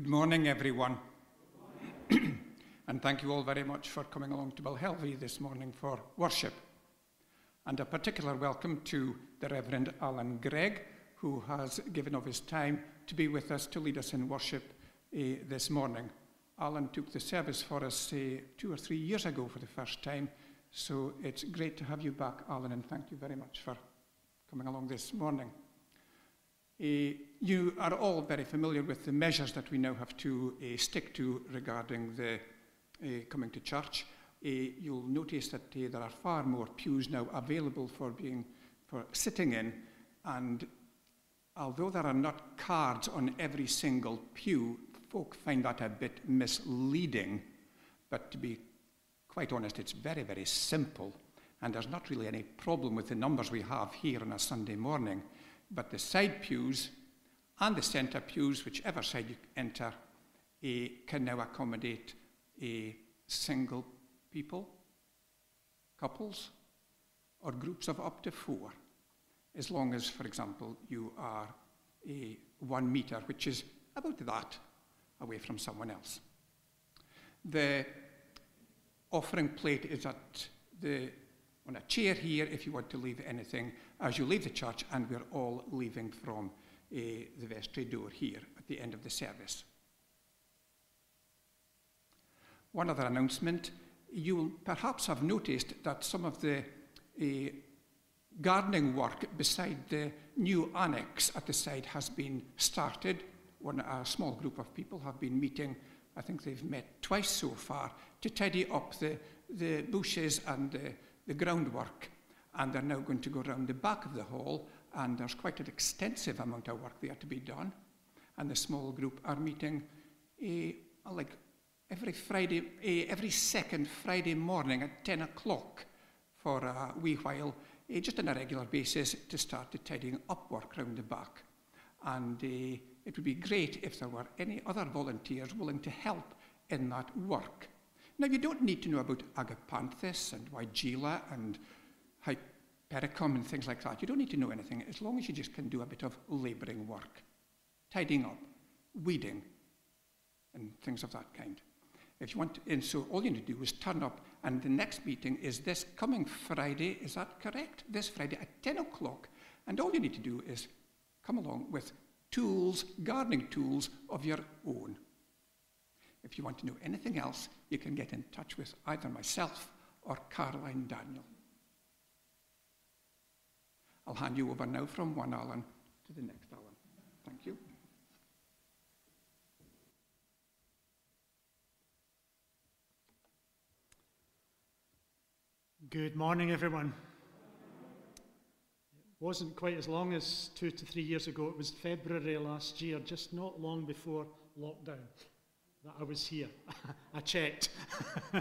Good morning, everyone. and thank you all very much for coming along to Belhelvie this morning for worship. And a particular welcome to the Reverend Alan Gregg, who has given of his time to be with us to lead us in worship uh, this morning. Alan took the service for us uh, two or three years ago for the first time, so it's great to have you back, Alan, and thank you very much for coming along this morning. Uh, you are all very familiar with the measures that we now have to uh, stick to regarding the uh, coming to church. Uh, you'll notice that uh, there are far more pews now available for being for sitting in, and although there are not cards on every single pew, folk find that a bit misleading. But to be quite honest, it's very, very simple, and there's not really any problem with the numbers we have here on a Sunday morning. But the side pews and the centre pews, whichever side you enter, can now accommodate a single people, couples, or groups of up to four, as long as, for example, you are one metre, which is about that away from someone else. The offering plate is at the on a chair here if you want to leave anything as you leave the church, and we're all leaving from the vestry door here at the end of the service. One other announcement you'll perhaps have noticed that some of the uh, gardening work beside the new annex at the side has been started. One, a small group of people have been meeting, I think they've met twice so far, to tidy up the, the bushes and the the groundwork, and they're now going to go around the back of the hall, and there's quite an extensive amount of work there to be done. And the small group are meeting uh, like every Friday, uh, every second Friday morning at 10 o'clock for a wee while, uh, just on a regular basis to start the tidying up work round the back. And it would be great if there were any other volunteers willing to help in that work. Now, you don't need to know about Agapanthus and Weigela and Hypericum and things like that. You don't need to know anything as long as you just can do a bit of labouring work, tidying up, weeding, and things of that kind. If you want, to, and so all you need to do is turn up, and the next meeting is this coming Friday. Is that correct? This Friday at 10 o'clock. And all you need to do is come along with tools, gardening tools of your own. If you want to know anything else, you can get in touch with either myself or Caroline Daniel. I'll hand you over now from one Alan to the next Alan. Thank you. Good morning, everyone. It wasn't quite as long as two to three years ago. It was February last year, just not long before lockdown that I was here. I checked. uh,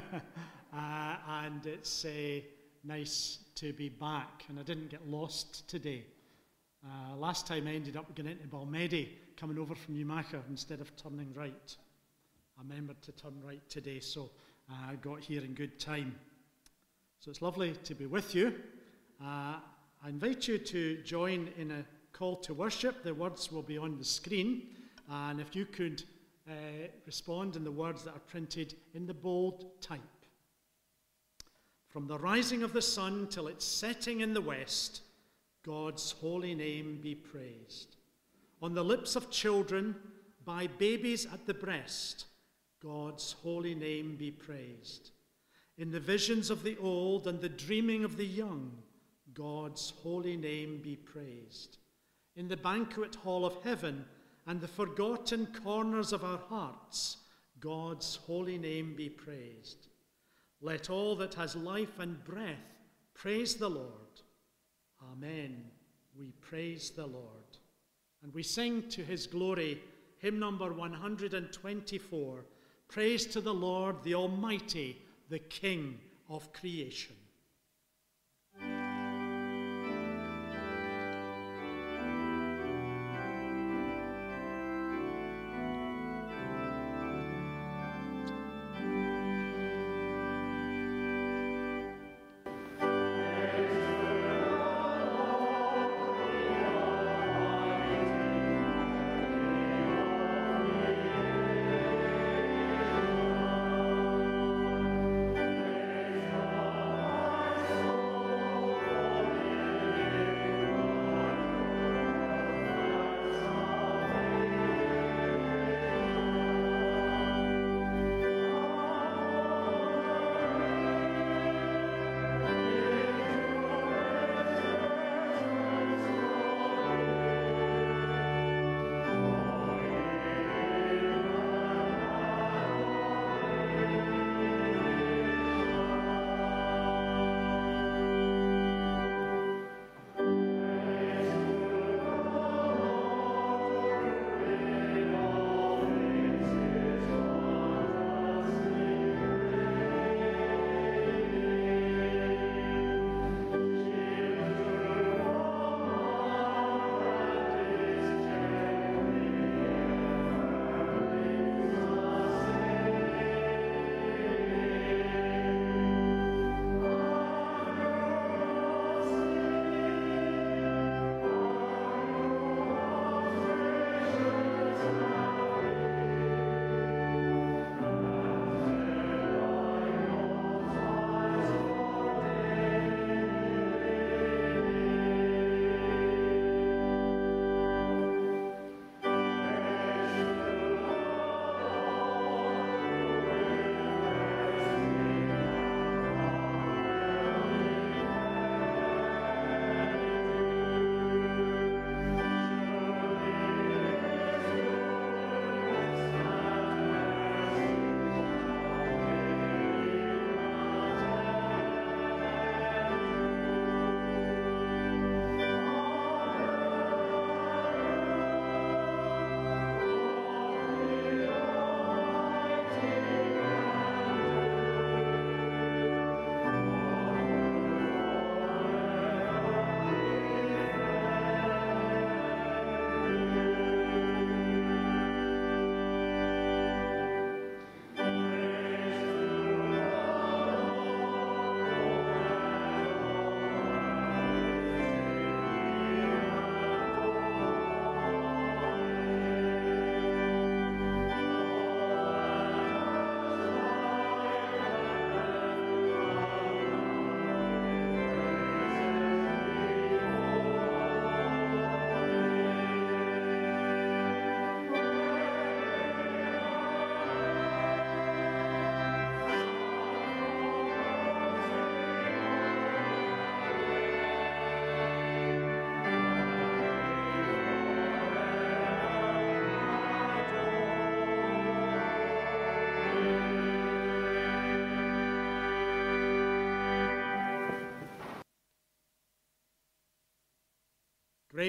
and it's uh, nice to be back. And I didn't get lost today. Uh, last time I ended up getting into Balmedie, coming over from Newmachar instead of turning right. I remembered to turn right today, so uh, I got here in good time. So it's lovely to be with you. Uh, I invite you to join in a call to worship. The words will be on the screen. And if you could uh, respond in the words that are printed in the bold type. From the rising of the sun till its setting in the west, God's holy name be praised. On the lips of children, by babies at the breast, God's holy name be praised. In the visions of the old and the dreaming of the young, God's holy name be praised. In the banquet hall of heaven, and the forgotten corners of our hearts, God's holy name be praised. Let all that has life and breath praise the Lord. Amen. We praise the Lord. And we sing to his glory hymn number 124 Praise to the Lord, the Almighty, the King of creation.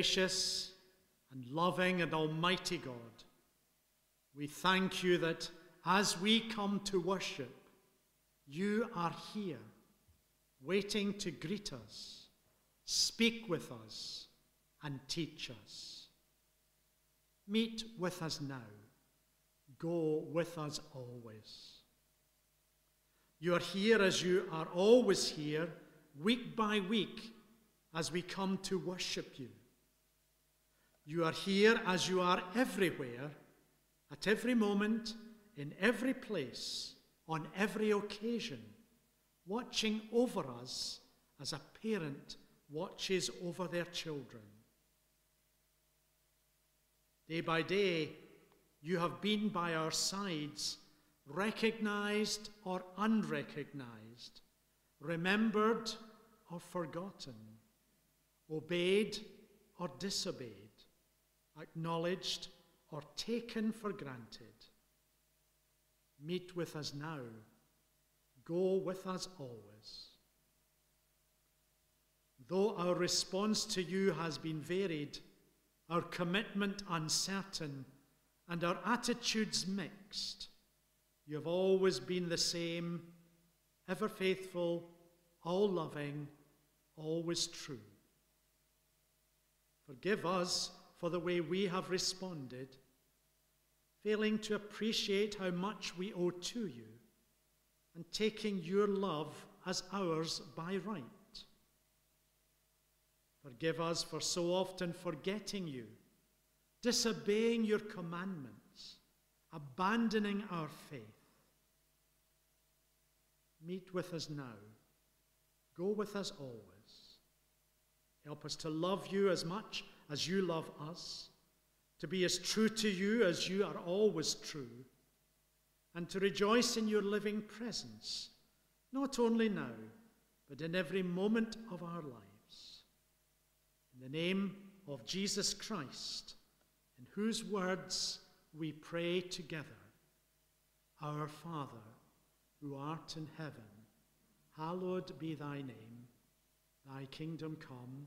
Gracious and loving and almighty God, we thank you that as we come to worship, you are here, waiting to greet us, speak with us, and teach us. Meet with us now. Go with us always. You are here as you are always here, week by week, as we come to worship you. You are here as you are everywhere, at every moment, in every place, on every occasion, watching over us as a parent watches over their children. Day by day, you have been by our sides, recognized or unrecognized, remembered or forgotten, obeyed or disobeyed, acknowledged or taken for granted. Meet with us now. Go with us always. Though our response to you has been varied, our commitment uncertain, and our attitudes mixed, you have always been the same, ever faithful, all loving, always true. Forgive us for the way we have responded, failing to appreciate how much we owe to you, and taking your love as ours by right. Forgive us for so often forgetting you, disobeying your commandments, abandoning our faith. Meet with us now. Go with us always. Help us to love you as much as you love us, to be as true to you as you are always true, and to rejoice in your living presence, not only now, but in every moment of our lives. In the name of Jesus Christ, in whose words we pray together Our Father, who art in heaven, hallowed be thy name. Thy kingdom come.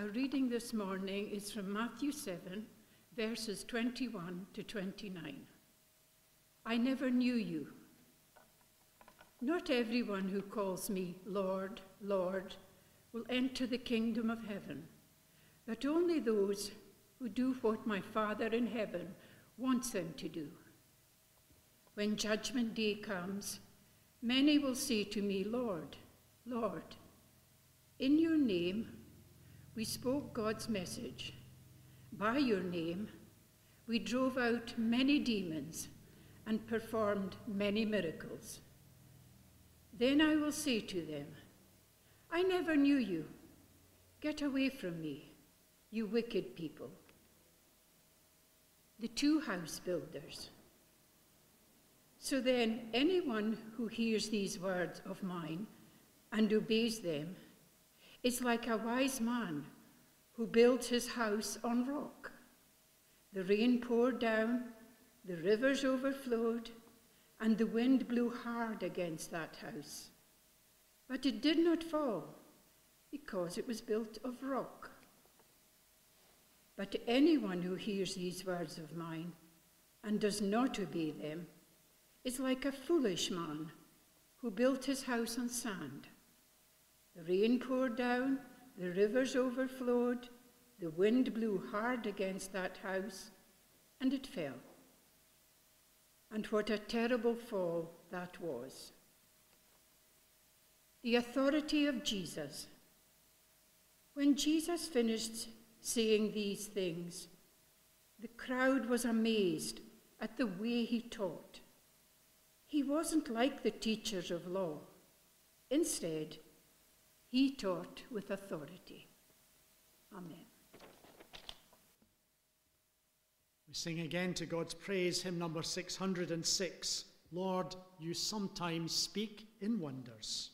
Our reading this morning is from Matthew 7, verses 21 to 29. I never knew you. Not everyone who calls me Lord, Lord will enter the kingdom of heaven, but only those who do what my Father in heaven wants them to do. When judgment day comes, many will say to me, Lord, Lord, in your name we spoke God's message. By your name, we drove out many demons and performed many miracles. Then I will say to them, I never knew you. Get away from me, you wicked people. The two house builders. So then, anyone who hears these words of mine and obeys them is like a wise man who built his house on rock. The rain poured down, the rivers overflowed, and the wind blew hard against that house. But it did not fall, because it was built of rock. But anyone who hears these words of mine and does not obey them is like a foolish man who built his house on sand. The rain poured down, the rivers overflowed, the wind blew hard against that house, and it fell. And what a terrible fall that was. The authority of Jesus. When Jesus finished saying these things, the crowd was amazed at the way he taught. He wasn't like the teachers of law. Instead, he taught with authority. Amen. We sing again to God's praise, hymn number 606 Lord, you sometimes speak in wonders.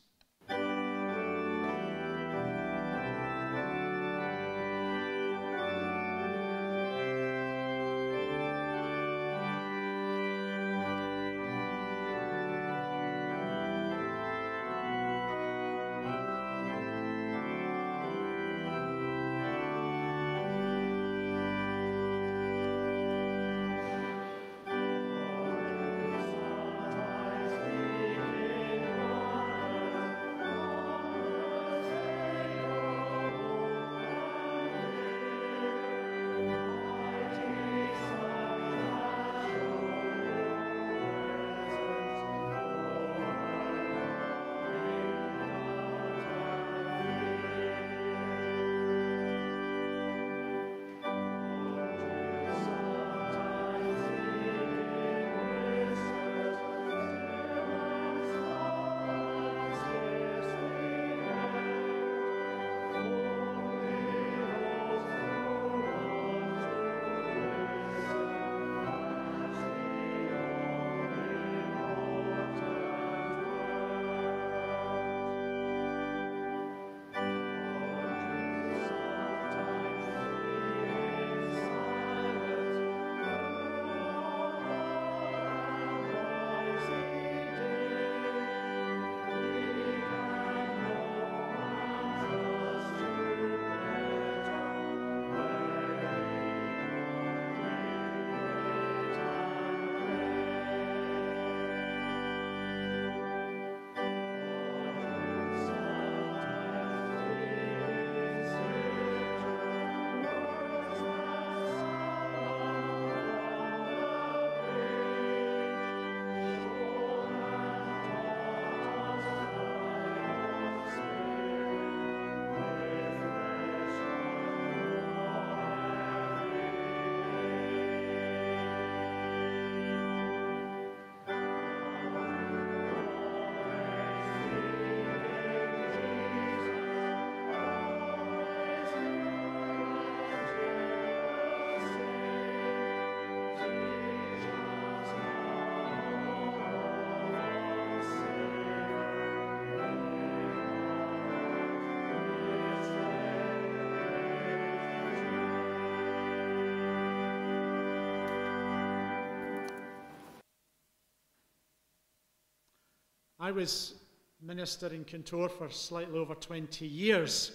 I was minister in Kintore for slightly over 20 years,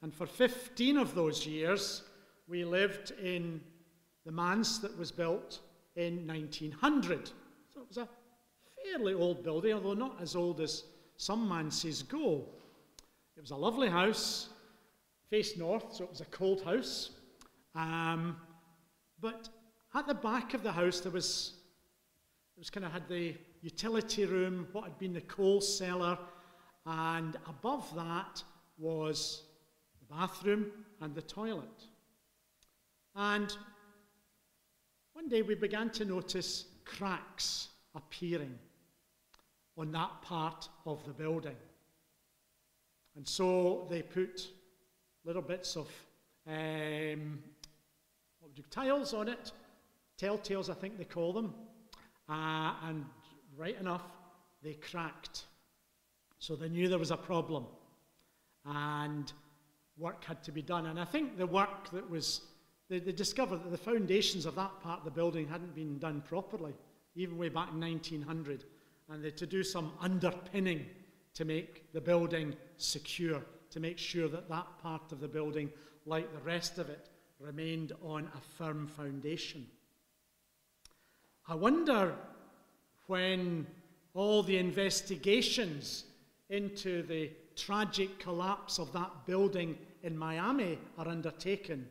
and for 15 of those years, we lived in the manse that was built in 1900. So it was a fairly old building, although not as old as some manses go. It was a lovely house, faced north, so it was a cold house. Um, but at the back of the house, there was, it was kind of had the utility room, what had been the coal cellar, and above that was the bathroom and the toilet. And one day we began to notice cracks appearing on that part of the building. And so they put little bits of um, what would you, tiles on it, telltales, I think they call them, uh, and right enough, they cracked. So they knew there was a problem. And work had to be done. And I think the work that was, they, they, discovered that the foundations of that part of the building hadn't been done properly, even way back in 1900. And they had to do some underpinning to make the building secure, to make sure that that part of the building, like the rest of it, remained on a firm foundation. I wonder when all the investigations into the tragic collapse of that building in Miami are undertaken,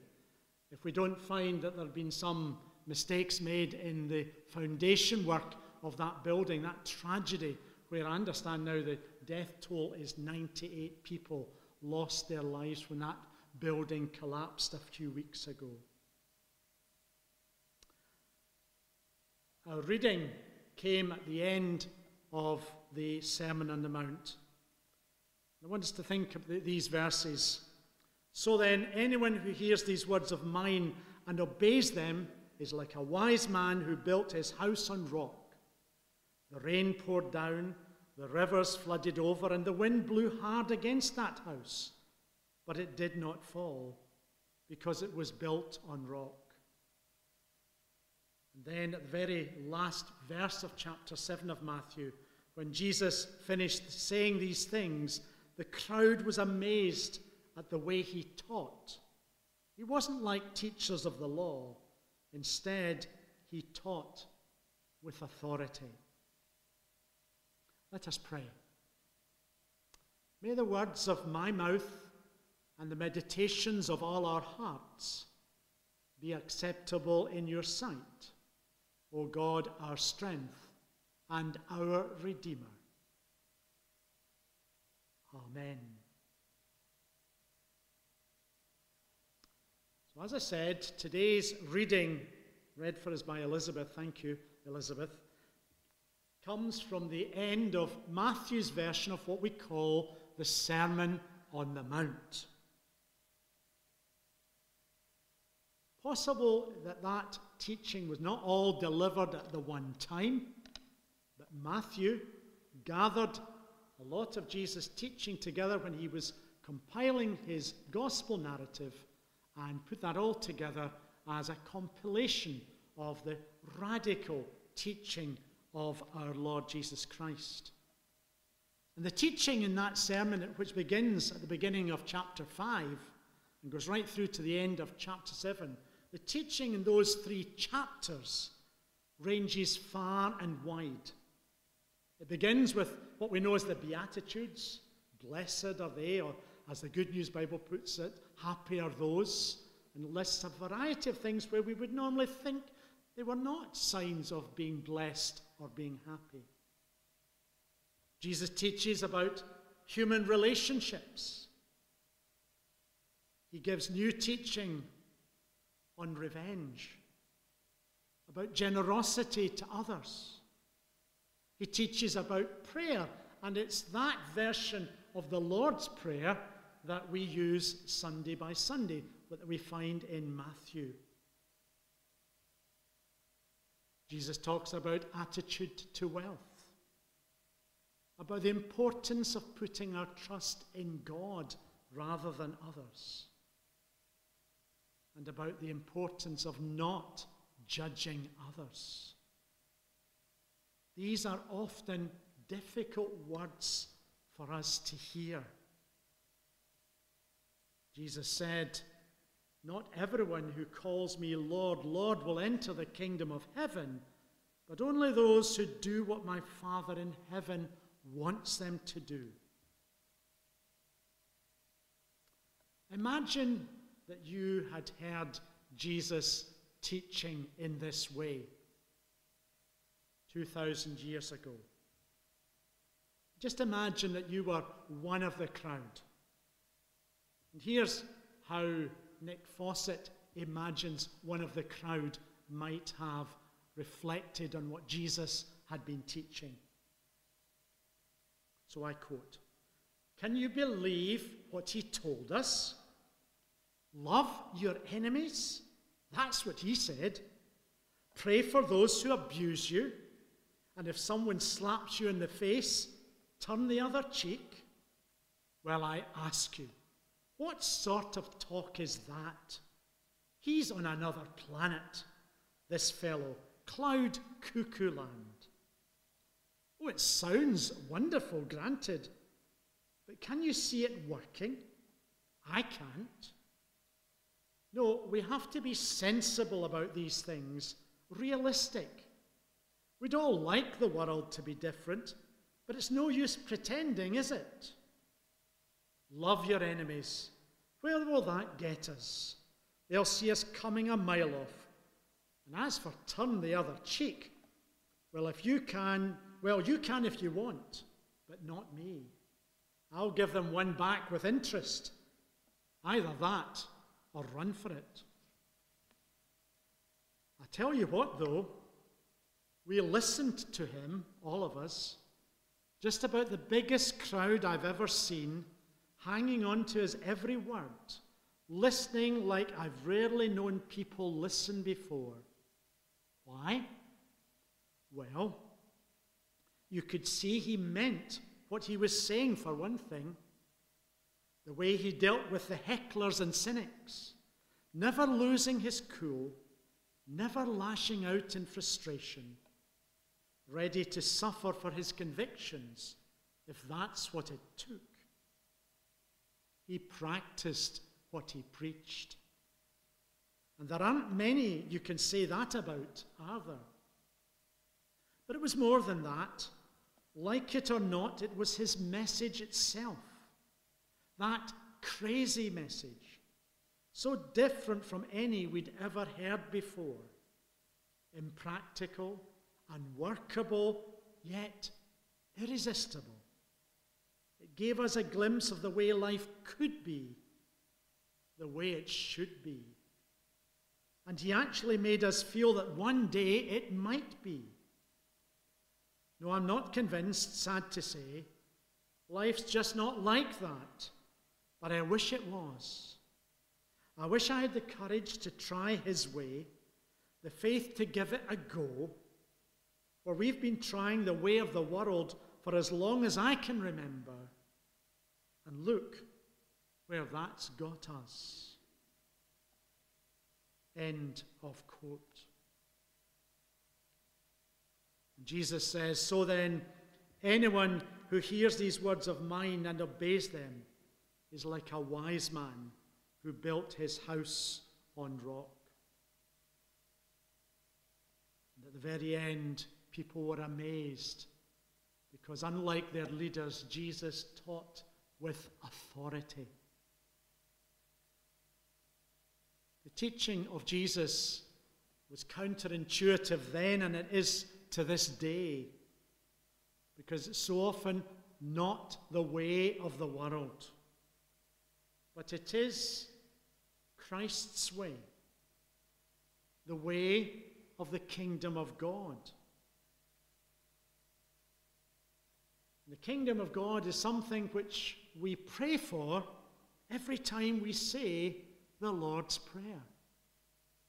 if we don't find that there have been some mistakes made in the foundation work of that building, that tragedy, where I understand now the death toll is 98 people lost their lives when that building collapsed a few weeks ago. Our reading came at the end of the Sermon on the Mount. I want us to think of these verses. So then, anyone who hears these words of mine and obeys them is like a wise man who built his house on rock. The rain poured down, the rivers flooded over, and the wind blew hard against that house, but it did not fall because it was built on rock. Then at the very last verse of chapter 7 of Matthew, when Jesus finished saying these things, the crowd was amazed at the way he taught. He wasn't like teachers of the law. Instead, he taught with authority. Let us pray. May the words of my mouth and the meditations of all our hearts be acceptable in your sight, O God, our strength and our Redeemer. Amen. So, as I said, today's reading, read for us by Elizabeth, thank you, Elizabeth, comes from the end of Matthew's version of what we call the Sermon on the Mount. Possible that that teaching was not all delivered at the one time, but Matthew gathered a lot of Jesus' teaching together when he was compiling his gospel narrative and put that all together as a compilation of the radical teaching of our Lord Jesus Christ. And the teaching in that sermon, which begins at the beginning of chapter 5 and goes right through to the end of chapter 7, the teaching in those three chapters ranges far and wide. It begins with what we know as the Beatitudes. Blessed are they, or as the Good News Bible puts it, happy are those, and lists a variety of things where we would normally think they were not signs of being blessed or being happy. Jesus teaches about human relationships. He gives new teaching on revenge, about generosity to others. He teaches about prayer, and it's that version of the Lord's Prayer that we use Sunday by Sunday, that we find in Matthew. Jesus talks about attitude to wealth, about the importance of putting our trust in God rather than others, and about the importance of not judging others. These are often difficult words for us to hear. Jesus said, Not everyone who calls me Lord, Lord will enter the kingdom of heaven, but only those who do what my Father in heaven wants them to do. Imagine that you had heard Jesus teaching in this way 2,000 years ago. Just imagine that you were one of the crowd. And here's how Nick Fawcett imagines one of the crowd might have reflected on what Jesus had been teaching. So I quote Can you believe what he told us? Love your enemies? That's what he said. Pray for those who abuse you. And if someone slaps you in the face, turn the other cheek. Well, I ask you, what sort of talk is that? He's on another planet, this fellow, cloud cuckoo land. Oh, it sounds wonderful, granted, but can you see it working? I can't. No, we have to be sensible about these things, realistic. We'd all like the world to be different, but it's no use pretending, is it? Love your enemies. Where will that get us? They'll see us coming a mile off. And as for turn the other cheek, well, if you can, well, you can if you want, but not me. I'll give them one back with interest. Either that or run for it. I tell you what, though, we listened to him, all of us, just about the biggest crowd I've ever seen, hanging on to his every word, listening like I've rarely known people listen before. Why? Well, you could see he meant what he was saying, for one thing. The way he dealt with the hecklers and cynics, never losing his cool, never lashing out in frustration, ready to suffer for his convictions if that's what it took. He practiced what he preached. And there aren't many you can say that about, are there? But it was more than that. Like it or not, it was his message itself. That crazy message, so different from any we'd ever heard before. Impractical, unworkable, yet irresistible. It gave us a glimpse of the way life could be, the way it should be. And he actually made us feel that one day it might be. No, I'm not convinced, sad to say. Life's just not like that. But I wish it was. I wish I had the courage to try his way, the faith to give it a go. For we've been trying the way of the world for as long as I can remember. And look where that's got us. End of quote. Jesus says, So then, anyone who hears these words of mine and obeys them is like a wise man who built his house on rock. And at the very end, people were amazed because, unlike their leaders, Jesus taught with authority. The teaching of Jesus was counterintuitive then, and it is to this day, because it's so often not the way of the world, but it is Christ's way, the way of the kingdom of God. The kingdom of God is something which we pray for every time we say the Lord's Prayer,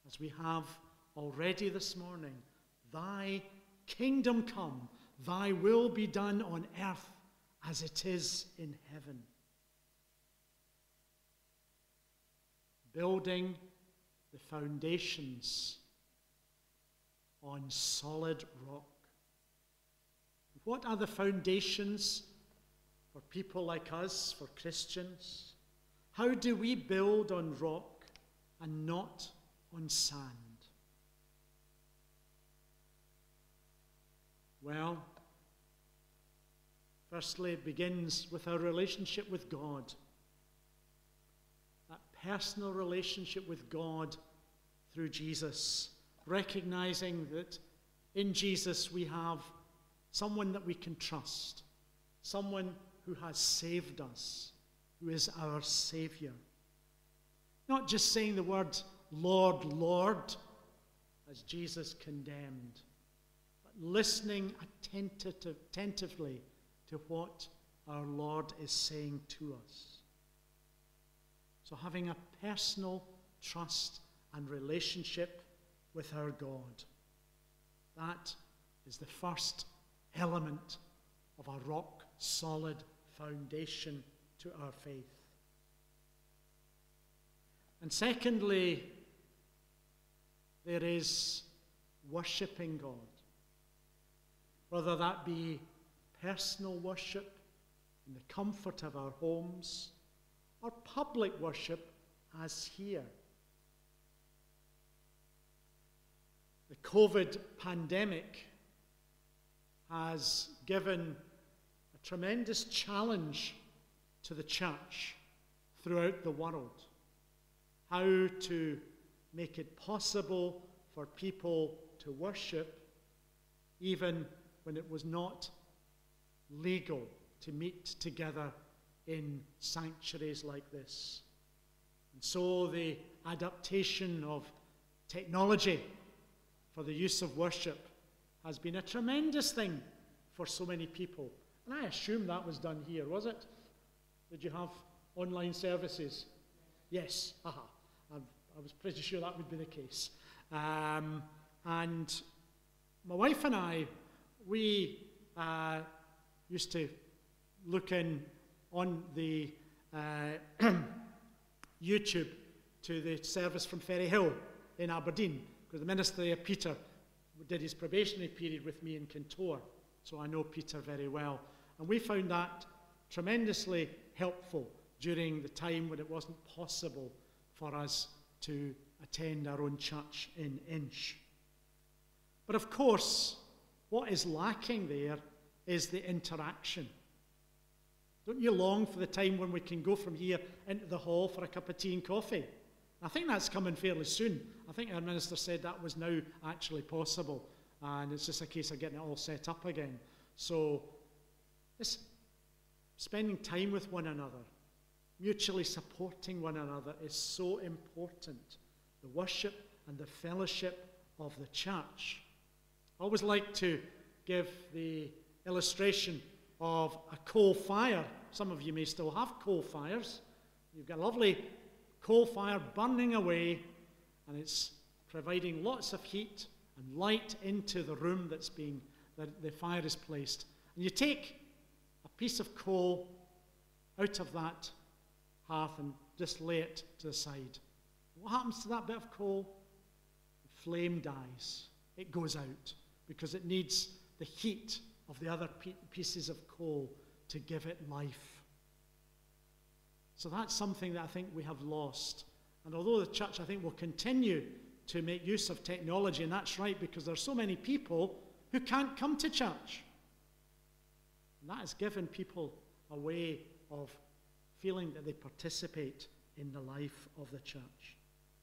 as we have already this morning Thy kingdom come, Thy will be done on earth as it is in heaven. Building the foundations on solid rock. What are the foundations for people like us, for Christians? How do we build on rock and not on sand? Well, firstly, it begins with our relationship with God. Personal relationship with God through Jesus, recognizing that in Jesus we have someone that we can trust, someone who has saved us, who is our Savior. Not just saying the word Lord, Lord, as Jesus condemned, but listening attentive, attentively to what our Lord is saying to us. So, having a personal trust and relationship with our God. That is the first element of a rock solid foundation to our faith. And secondly, there is worshipping God. Whether that be personal worship in the comfort of our homes or public worship as here. The COVID pandemic has given a tremendous challenge to the church throughout the world. How to make it possible for people to worship even when it was not legal to meet together in sanctuaries like this. And so the adaptation of technology for the use of worship has been a tremendous thing for so many people. And I assume that was done here, was it? Did you have online services? Yes. Aha. i was pretty sure that would be the case. Um, and my wife and I, we uh, used to look in on the uh, YouTube to the service from Ferryhill in Aberdeen, because the minister there, Peter, did his probationary period with me in Kintore, so I know Peter very well. And we found that tremendously helpful during the time when it wasn't possible for us to attend our own church in Insch. But of course, what is lacking there is the interaction. Don't you long for the time when we can go from here into the hall for a cup of tea and coffee? I think that's coming fairly soon. I think our minister said that was now actually possible, and it's just a case of getting it all set up again. So, it's spending time with one another, mutually supporting one another is so important. The worship and the fellowship of the church. I always like to give the illustration of a coal fire. Some of you may still have coal fires. You've got a lovely coal fire burning away, and it's providing lots of heat and light into the room that's being that the fire is placed. And you take a piece of coal out of that hearth and just lay it to the side. What happens to that bit of coal? The flame dies. It goes out because it needs the heat of the other pieces of coal to give it life. So that's something that I think we have lost. And although the church, I think, will continue to make use of technology, and that's right because there are so many people who can't come to church. And that has given people a way of feeling that they participate in the life of the church.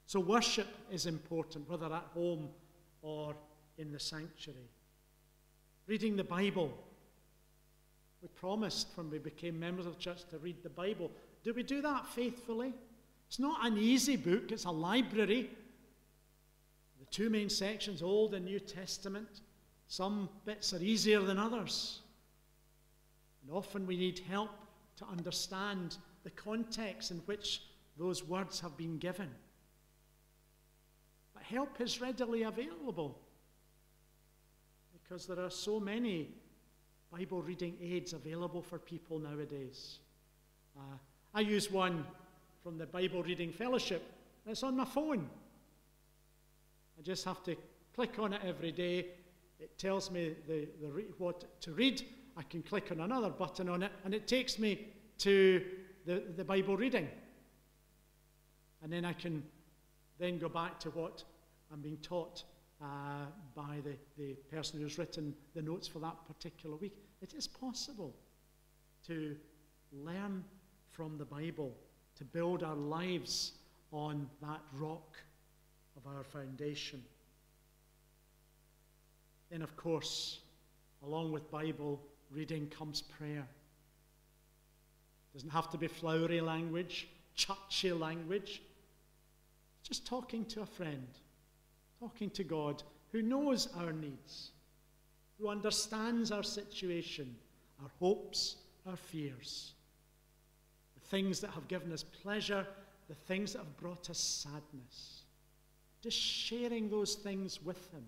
So, worship is important, whether at home or in the sanctuary. Reading the Bible. We promised when we became members of the church to read the Bible. Do we do that faithfully? It's not an easy book, it's a library. The two main sections, Old and New Testament. Some bits are easier than others. And often we need help to understand the context in which those words have been given But help is readily available because there are so many Bible reading aids available for people nowadays. Uh, I use one from the Bible Reading Fellowship. It's on my phone. I just have to click on it every day. It tells me the, the re- what to read. I can click on another button on it, and it takes me to the, the Bible reading. And then I can then go back to what I'm being taught uh, by the, the person who's written the notes for that particular week. It is possible to learn from the Bible, to build our lives on that rock of our foundation. Then, of course, along with Bible reading comes prayer. It doesn't have to be flowery language, churchy language. Just talking to a friend talking to God who knows our needs, who understands our situation, our hopes, our fears, the things that have given us pleasure, the things that have brought us sadness. Just sharing those things with Him,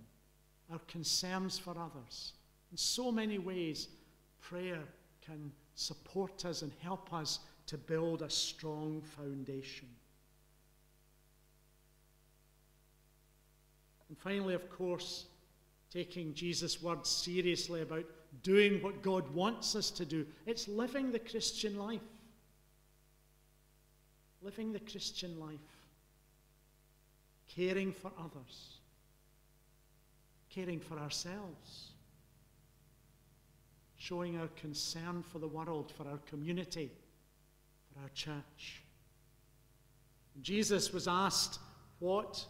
our concerns for others. In so many ways, prayer can support us and help us to build a strong foundation. And finally, of course, taking Jesus' words seriously about doing what God wants us to do. It's living the Christian life. Living the Christian life. Caring for others. Caring for ourselves. Showing our concern for the world, for our community, for our church. Jesus was asked, What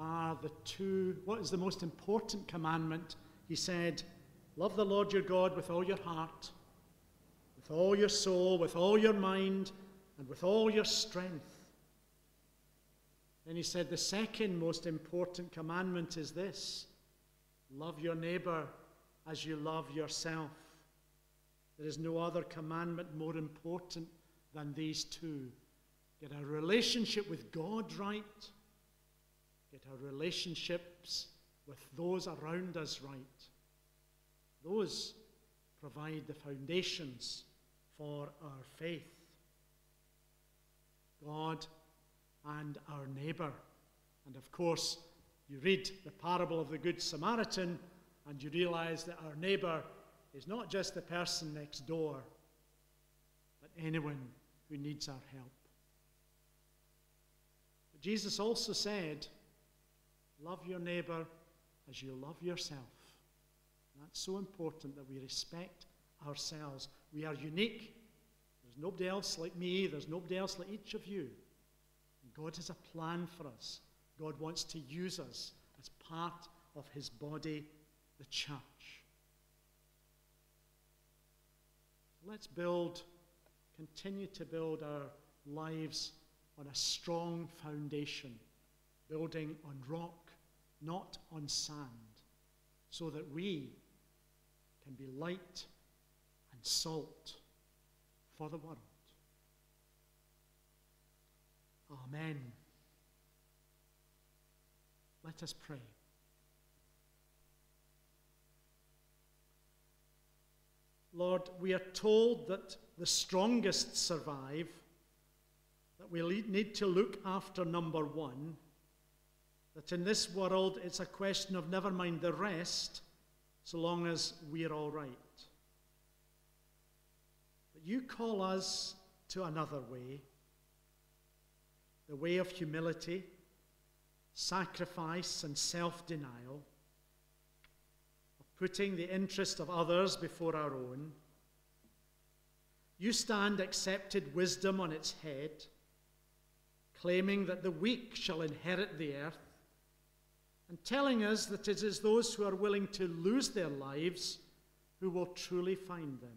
are the two, what is the most important commandment? He said, Love the Lord your God with all your heart, with all your soul, with all your mind, and with all your strength. Then he said, The second most important commandment is this love your neighbor as you love yourself. There is no other commandment more important than these two. Get a relationship with God right get our relationships with those around us right. Those provide the foundations for our faith. God and our neighbour. And of course, you read the parable of the Good Samaritan and you realize that our neighbour is not just the person next door, but anyone who needs our help. But Jesus also said, Love your neighbour as you love yourself. That's so important that we respect ourselves. We are unique. There's nobody else like me, there's nobody else like each of you. And God has a plan for us. God wants to use us as part of his body, the church. Let's build, continue to build our lives on a strong foundation, building on rock, not on sand, so that we can be light and salt for the world. Amen. Let us pray. Lord, we are told that the strongest survive, that we need to look after number one, that in this world it's a question of never mind the rest, so long as we're all right. But you call us to another way, the way of humility, sacrifice, and self denial of putting the interest of others before our own. You stand accepted wisdom on its head, claiming that the weak shall inherit the earth, and telling us that it is those who are willing to lose their lives who will truly find them.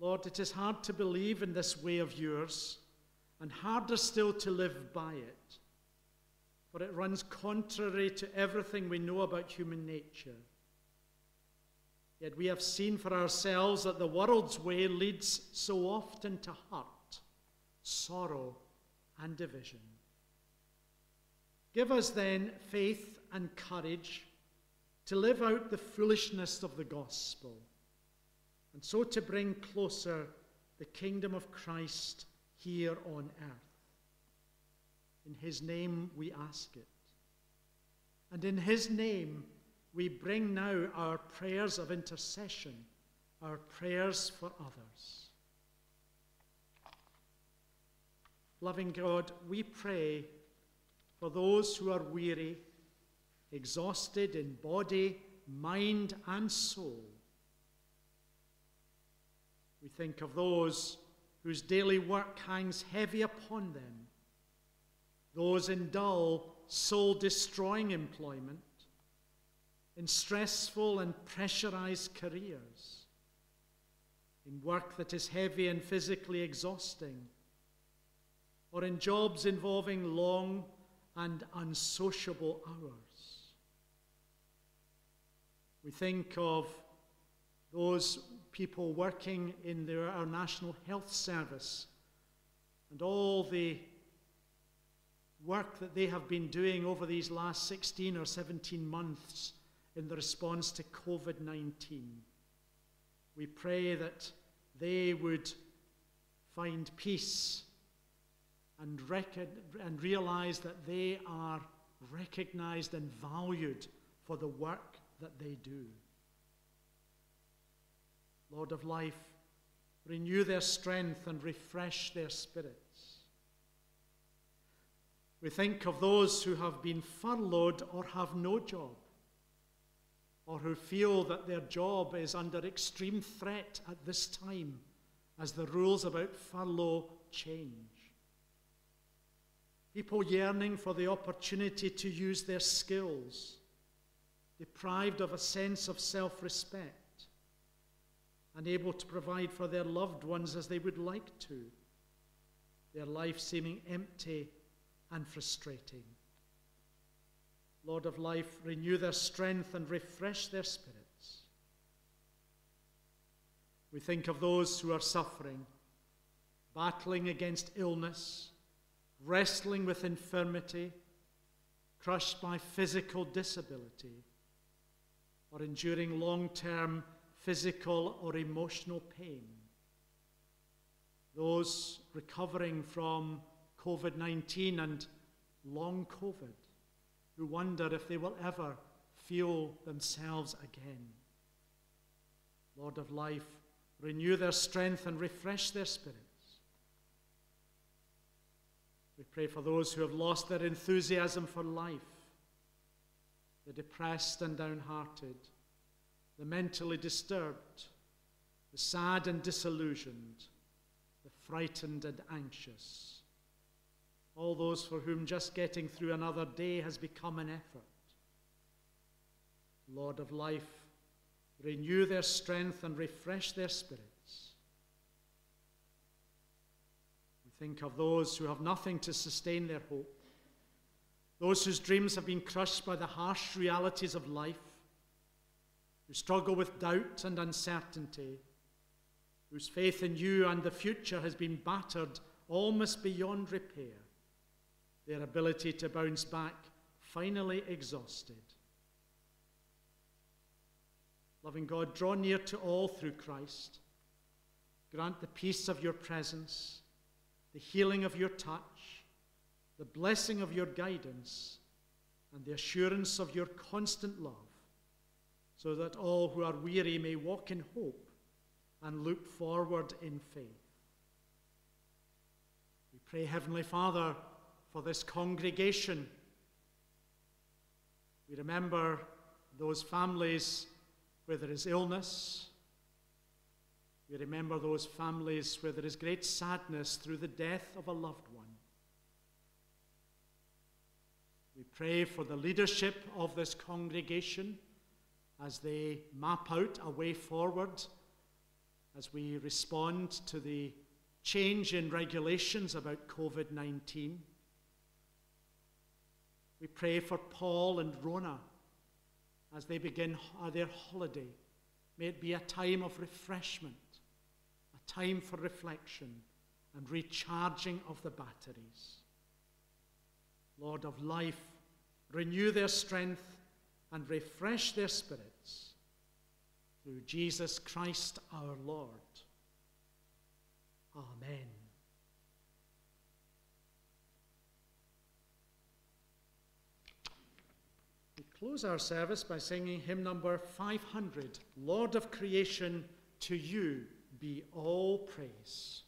Lord, it is hard to believe in this way of yours, and harder still to live by it for it runs contrary to everything we know about human nature. Yet we have seen for ourselves that the world's way leads so often to hurt, sorrow, and division. Give us then faith and courage to live out the foolishness of the gospel, and so to bring closer the kingdom of Christ here on earth. In his name we ask it. And in his name we bring now our prayers of intercession, our prayers for others. Loving God, we pray for those who are weary, exhausted in body, mind, and soul. We think of those whose daily work hangs heavy upon them those in dull, soul destroying employment, in stressful and pressurized careers, in work that is heavy and physically exhausting, or in jobs involving long and unsociable hours. We think of those people working in our National Health Service and all the work that they have been doing over these last 16 or 17 months in the response to COVID 19. We pray that they would find peace and, and realize that they are recognized and valued for the work that they do. Lord of life, renew their strength and refresh their spirits. We think of those who have been furloughed or have no job, or who feel that their job is under extreme threat at this time as the rules about furlough change. People yearning for the opportunity to use their skills, deprived of a sense of self respect, unable to provide for their loved ones as they would like to, their life seeming empty and frustrating. Lord of life, renew their strength and refresh their spirits. We think of those who are suffering, battling against illness, wrestling with infirmity, crushed by physical disability, or enduring long term physical or emotional pain. Those recovering from COVID 19 and long COVID who wonder if they will ever feel themselves again. Lord of life, renew their strength and refresh their spirits. We pray for those who have lost their enthusiasm for life, the depressed and downhearted, the mentally disturbed, the sad and disillusioned, the frightened and anxious, all those for whom just getting through another day has become an effort. Lord of life, renew their strength and refresh their spirits. We think of those who have nothing to sustain their hope, those whose dreams have been crushed by the harsh realities of life, who struggle with doubt and uncertainty, whose faith in you and the future has been battered almost beyond repair, their ability to bounce back finally exhausted. Loving God, draw near to all through Christ. Grant the peace of your presence, the healing of your touch, the blessing of your guidance, and the assurance of your constant love, so that all who are weary may walk in hope and look forward in faith. We pray, Heavenly Father, for this congregation. We remember those families where there is illness. We remember those families where there is great sadness through the death of a loved one. We pray for the leadership of this congregation as they map out a way forward, as we respond to the change in regulations about COVID 19. We pray for Paul and Rona as they begin uh, their holiday. May it be a time of refreshment, time for reflection and recharging of the batteries. Lord of life, renew their strength and refresh their spirits through Jesus Christ our Lord. Amen. We close our service by singing hymn number 500 Lord of creation, to you be all praise.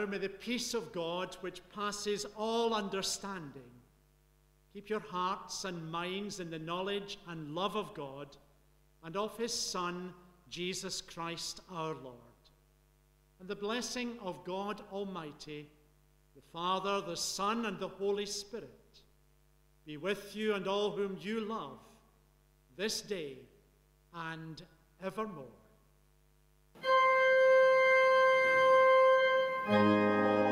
Now may the peace of God, which passes all understanding, keep your hearts and minds in the knowledge and love of God and of his Son, Jesus Christ our Lord. And the blessing of God Almighty, the Father, the Son, and the Holy Spirit be with you and all whom you love this day and evermore. Música